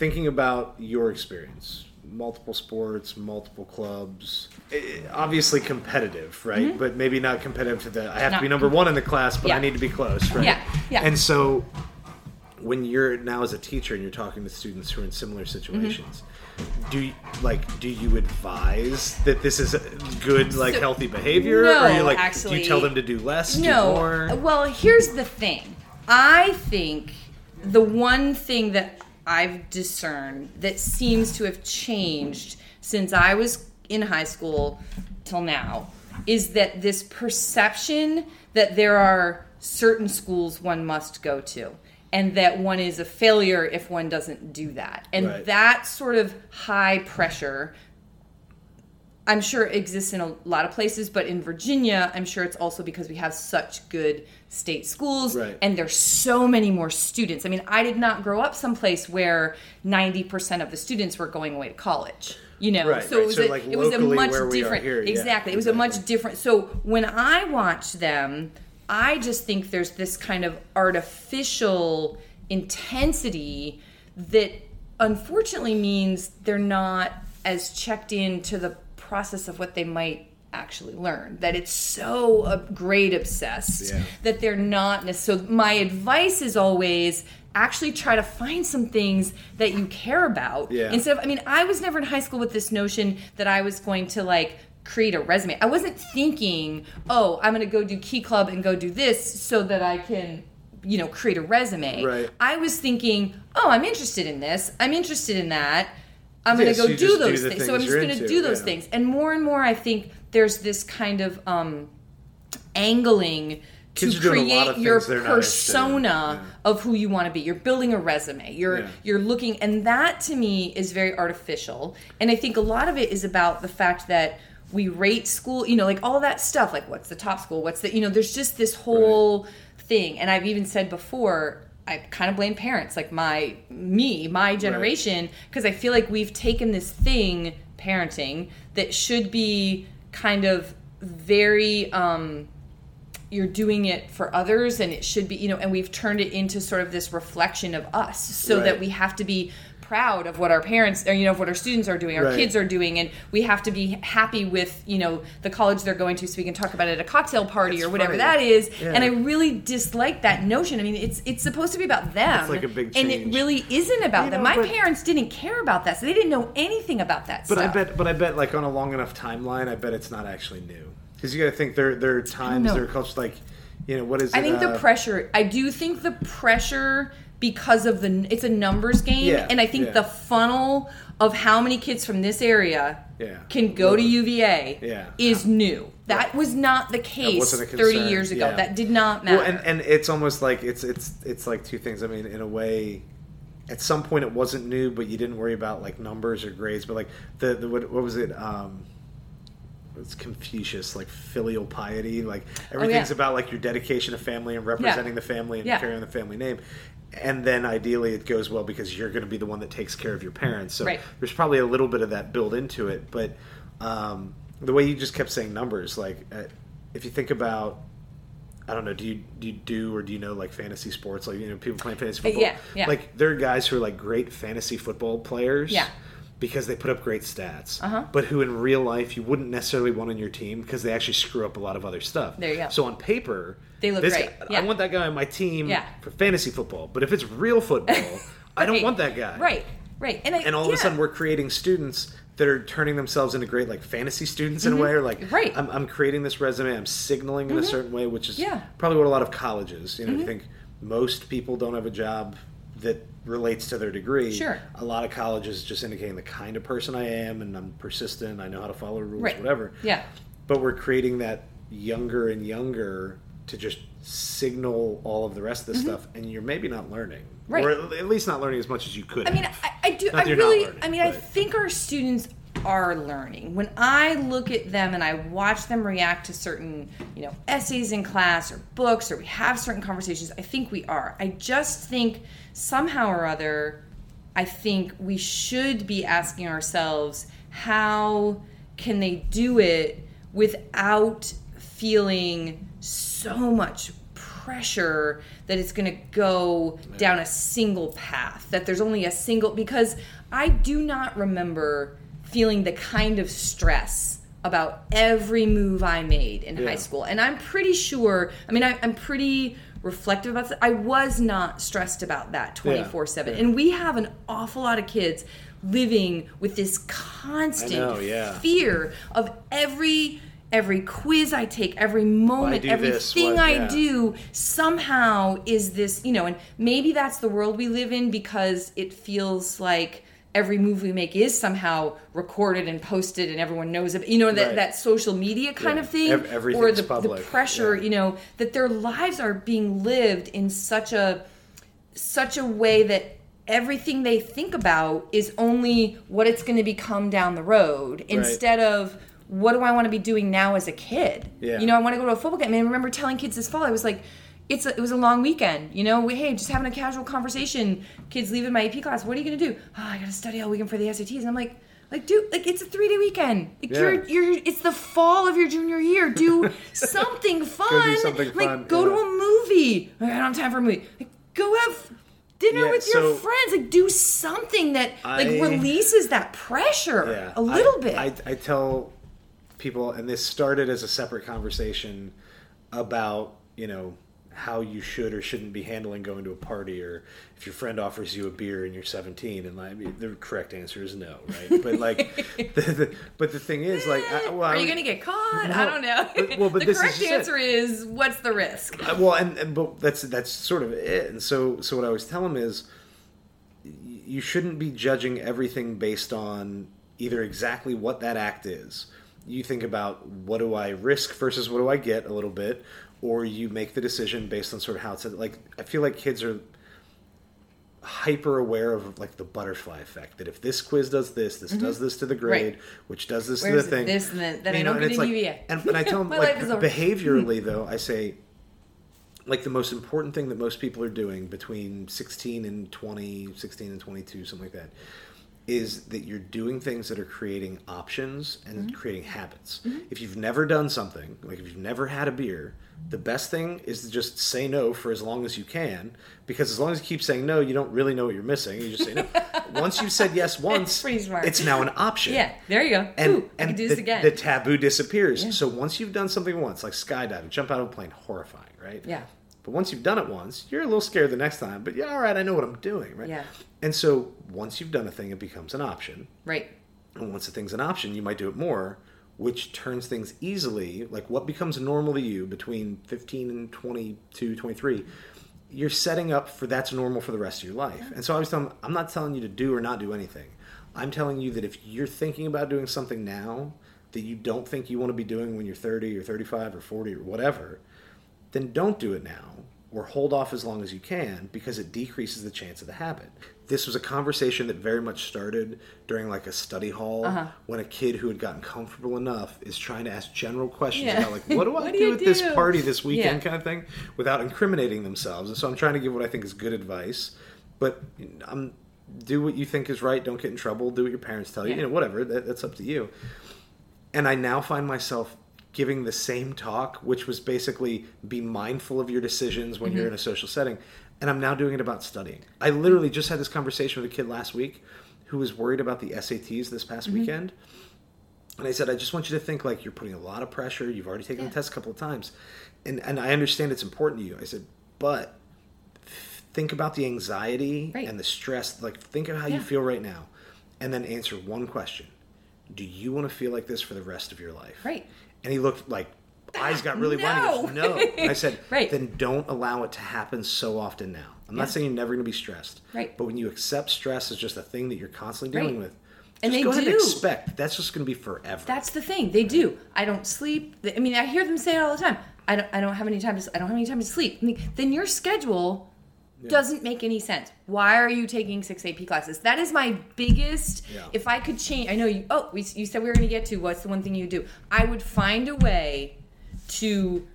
thinking about your experience, multiple sports, multiple clubs, eh, obviously competitive, right? But maybe not competitive to the I have to Mm-hmm. Be number one in the class, but I need to be close, right? Yeah, yeah. And so when you're now as a teacher and you're talking to students who are in similar Mm-hmm. situations, do you like do you advise that this is good like So- healthy behavior No, or you like do actually- you tell them to do less, do No. more? Well, here's the thing. I think the one thing that I've discerned that seems to have changed since I was in high school till now is that this perception that there are certain schools one must go to and that one is a failure if one doesn't do that. And Right. that sort of high pressure I'm sure it exists in a lot of places, but in Virginia, I'm sure it's also because we have such good state schools Right. and there's so many more students. I mean, I did not grow up someplace where 90% of the students were going away to college. You know, Right, so right. it was So, a, like, it was a much where we are different here, yeah, exactly. It was a much different. So when I watch them, I just think there's this kind of artificial intensity that unfortunately means they're not as checked into the process of what they might actually learn that it's so uh, grade obsessed Yeah. that they're not so my advice is always actually try to find some things that you care about Yeah. instead of i mean i was never in high school with this notion that i was going to like create a resume i wasn't thinking oh i'm going to go do key club and go do this so that i can you know create a resume Right. i was thinking oh i'm interested in this i'm interested in that i'm going to go do just do those things so i'm just going to do those yeah. things and more and more i think there's this kind of um angling to Kids are doing a lot create your things they're not interested in. persona Yeah. of who you want to be. You're building a resume. You're Yeah. you're looking and that to me is very artificial. And I think a lot of it is about the fact that we rate school, you know, like all that stuff, like what's the top school, what's the you know, there's just this whole thing. And I've even said before I kind of blame parents, like my me, my generation, because I feel like we've taken this thing, parenting, that should be kind of very um you're doing it for others and it should be you know and we've turned it into sort of this reflection of us so Right. that we have to be proud of what our parents or you know of what our students are doing our Right. kids are doing and we have to be happy with you know the college they're going to so we can talk about it at a cocktail party or whatever funny. that is Yeah. and i really dislike that notion i mean it's it's supposed to be about them It's like a big and it really isn't about You them know, my parents didn't care about that so they didn't know anything about that But stuff I bet, but I bet, like on a long enough timeline, I bet it's not actually new. Because you got to think there, there are times there are cultures like, you know, what is? I think uh, the pressure. I do think the pressure because of the it's a numbers game, Yeah, and I think yeah. the funnel of how many kids from this area Yeah. can go to UVA Yeah. is new. That was not the case thirty years ago. yeah. That did not matter. Well, and and it's almost like it's it's it's like two things. I mean, in a way, at some point it wasn't new, but you didn't worry about like numbers or grades. But like the, the what, what was it? Um, it's Confucius, like filial piety. Like everything's Oh, yeah. about like your dedication to family and representing the family and Yeah. carrying the family name. And then ideally it goes well because you're going to be the one that takes care of your parents. So Right. there's probably a little bit of that built into it. But um, the way you just kept saying numbers, like uh, if you think about I don't know. Do you do you do or do you know like fantasy sports? Like you know, people playing fantasy football. Uh, yeah, yeah. Like there are guys who are like great fantasy football players. Yeah. Because they put up great stats, Uh-huh. but who in real life you wouldn't necessarily want on your team because they actually screw up a lot of other stuff. There you go. So on paper, They look great, guy- yeah. I want that guy on my team Yeah. for fantasy football. But if it's real football, I don't want that guy. right, right, and I, And all of a sudden, we're creating students that are turning themselves into great like fantasy students in a way. Or like, Mm-hmm. Right. Mm-hmm. I'm, I'm creating this resume. I'm signaling in a certain way, which is Yeah. Mm-hmm. probably what a lot of colleges. You know, you think most people don't have a job that relates to their degree. Sure. A lot of colleges just indicating the kind of person I am, and I'm persistent. I know how to follow rules, right, whatever. Yeah, But we're creating that younger and younger to just signal all of the rest of this stuff, and you're maybe not learning, Mm-hmm. Right. or at least not learning as much as you could. I mean. I, I do. Not I that you're not really. learning, I mean, I think our students are learning. When I look at them and I watch them react to certain, you know, essays in class or books, or we have certain conversations, I think we are. I just think somehow or other, I think we should be asking ourselves how can they do it without feeling so much pressure that it's going to go down a single path that there's only a single because i do not remember feeling the kind of stress about every move i made in Yeah. high school and i'm pretty sure i mean I, i'm pretty reflective about that i was not stressed about that 24 7 Yeah. and we have an awful lot of kids living with this constant know, yeah. fear of every every quiz I take, every moment, this, everything I yeah. do somehow is this, you know, and maybe that's the world we live in because it feels like every move we make is somehow recorded and posted and everyone knows it. You know, that, Right. that social media kind Yeah. of thing. Ev- or everything's the, the pressure, Yeah. you know, that their lives are being lived in such a such a way that everything they think about is only what it's going to become down the road instead of what do I want to be doing now as a kid? Yeah. You know, I want to go to a football game. I, mean, I remember telling kids this fall, I was like, it's a, it was a long weekend. You know, we, hey, just having a casual conversation. Kids leaving my AP class. What are you going to do? Oh, I got to study all weekend for the SATs. And I'm like, like, dude, like it's a three day weekend. Like, Yeah. you're, you're, it's the fall of your junior year. Do something fun. something like, fun, go to a movie. Like, I don't have time for a movie. Like, go have dinner Yeah, with your so- friends. Like, do something that like releases that pressure Yeah, a little I- bit. I, I tell people, and this started as a separate conversation about you know how you should or shouldn't be handling going to a party, or if your friend offers you a beer and you're 17, and like the correct answer is no, right? But like, the, the, but the thing is, like, I, well, Are you going to get caught? No, I don't know. but- well, but the this is correct just answer is what's the risk? Uh, well, and, and but that's that's sort of it. And so so what I always tell them is, you shouldn't be judging everything based on either exactly what that act is. You think about what do I risk versus what do I get a little bit, or you make the decision based on sort of how it's like. I feel like kids are hyper aware of like the butterfly effect that if this quiz does this this does this to the grade Mm-hmm. Right. which does this Where's to the thing this and then- then I know, don't and get it's like, and, and i tell them like life is over. behaviorally though i say like the most important thing that most people are doing between 16 and 20 16 and 22 something like that is that you're doing things that are creating options and Mm-hmm. creating habits if you've never done something like if you've never had a beer the best thing is to just say no for as long as you can because as long as you keep saying no you don't really know what you're missing you just say no once you've said yes once it's now an option Yeah, there you go. and, Ooh, and the, this again. the taboo disappears. Yeah. So once you've done something once, like skydiving, jump out of a plane, horrifying, right? Yeah. But once you've done it once, you're a little scared the next time. But yeah, all right, I know what I'm doing, right? Yeah. And so once you've done a thing, it becomes an option. right. And once a thing's an option, you might do it more, which turns things easily. Like what becomes normal to you between 15 and 22, 23, you're setting up for that's normal for the rest of your life. And so I was telling them, I'm not telling you to do or not do anything. I'm telling you that if you're thinking about doing something now that you don't think you want to be doing when you're 30 or 35 or 40 or whatever, then don't do it now or hold off as long as you can because it decreases the chance of the habit. This was a conversation that very much started during like a study hall Uh-huh. when a kid who had gotten comfortable enough is trying to ask general questions Yeah. about like what do I What do do at this party this weekend Yeah. kind of thing without incriminating themselves. And so I'm trying to give what I think is good advice, but I'm do what you think is right, don't get in trouble, do what your parents tell you, Yeah. you know, whatever, that, that's up to you and I now find myself giving the same talk, which was basically be mindful of your decisions when you're mm-hmm. in a social setting. And I'm now doing it about studying. I literally just had this conversation with a kid last week who was worried about the SATs this past mm-hmm. weekend. And I said, I just want you to think like you're putting a lot of pressure. You've already taken Yeah. the test a couple of times. And, and I understand it's important to you. I said, but think about the anxiety Right. and the stress. Like, think of how you feel right now. And then answer one question Do you want to feel like this for the rest of your life? Right. And he looked like, eyes got really wide. He goes, No. no. And I said, Right. then don't allow it to happen so often now. I'm Yeah. not saying you're never going to be stressed. Right. But when you accept stress as just a thing that you're constantly dealing Right. with, And they go ahead and do. expect that's just going to be forever. That's the thing. They do. I don't sleep. I mean, I hear them say it all the time. I don't. I don't have any time to. I don't have any time to sleep. I mean, then your schedule doesn't make any sense. Why are you taking six AP classes? That is my biggest. Yeah. If I could change, I know you. Oh, we, you said we were going to get to what's the one thing you do. I would find a way to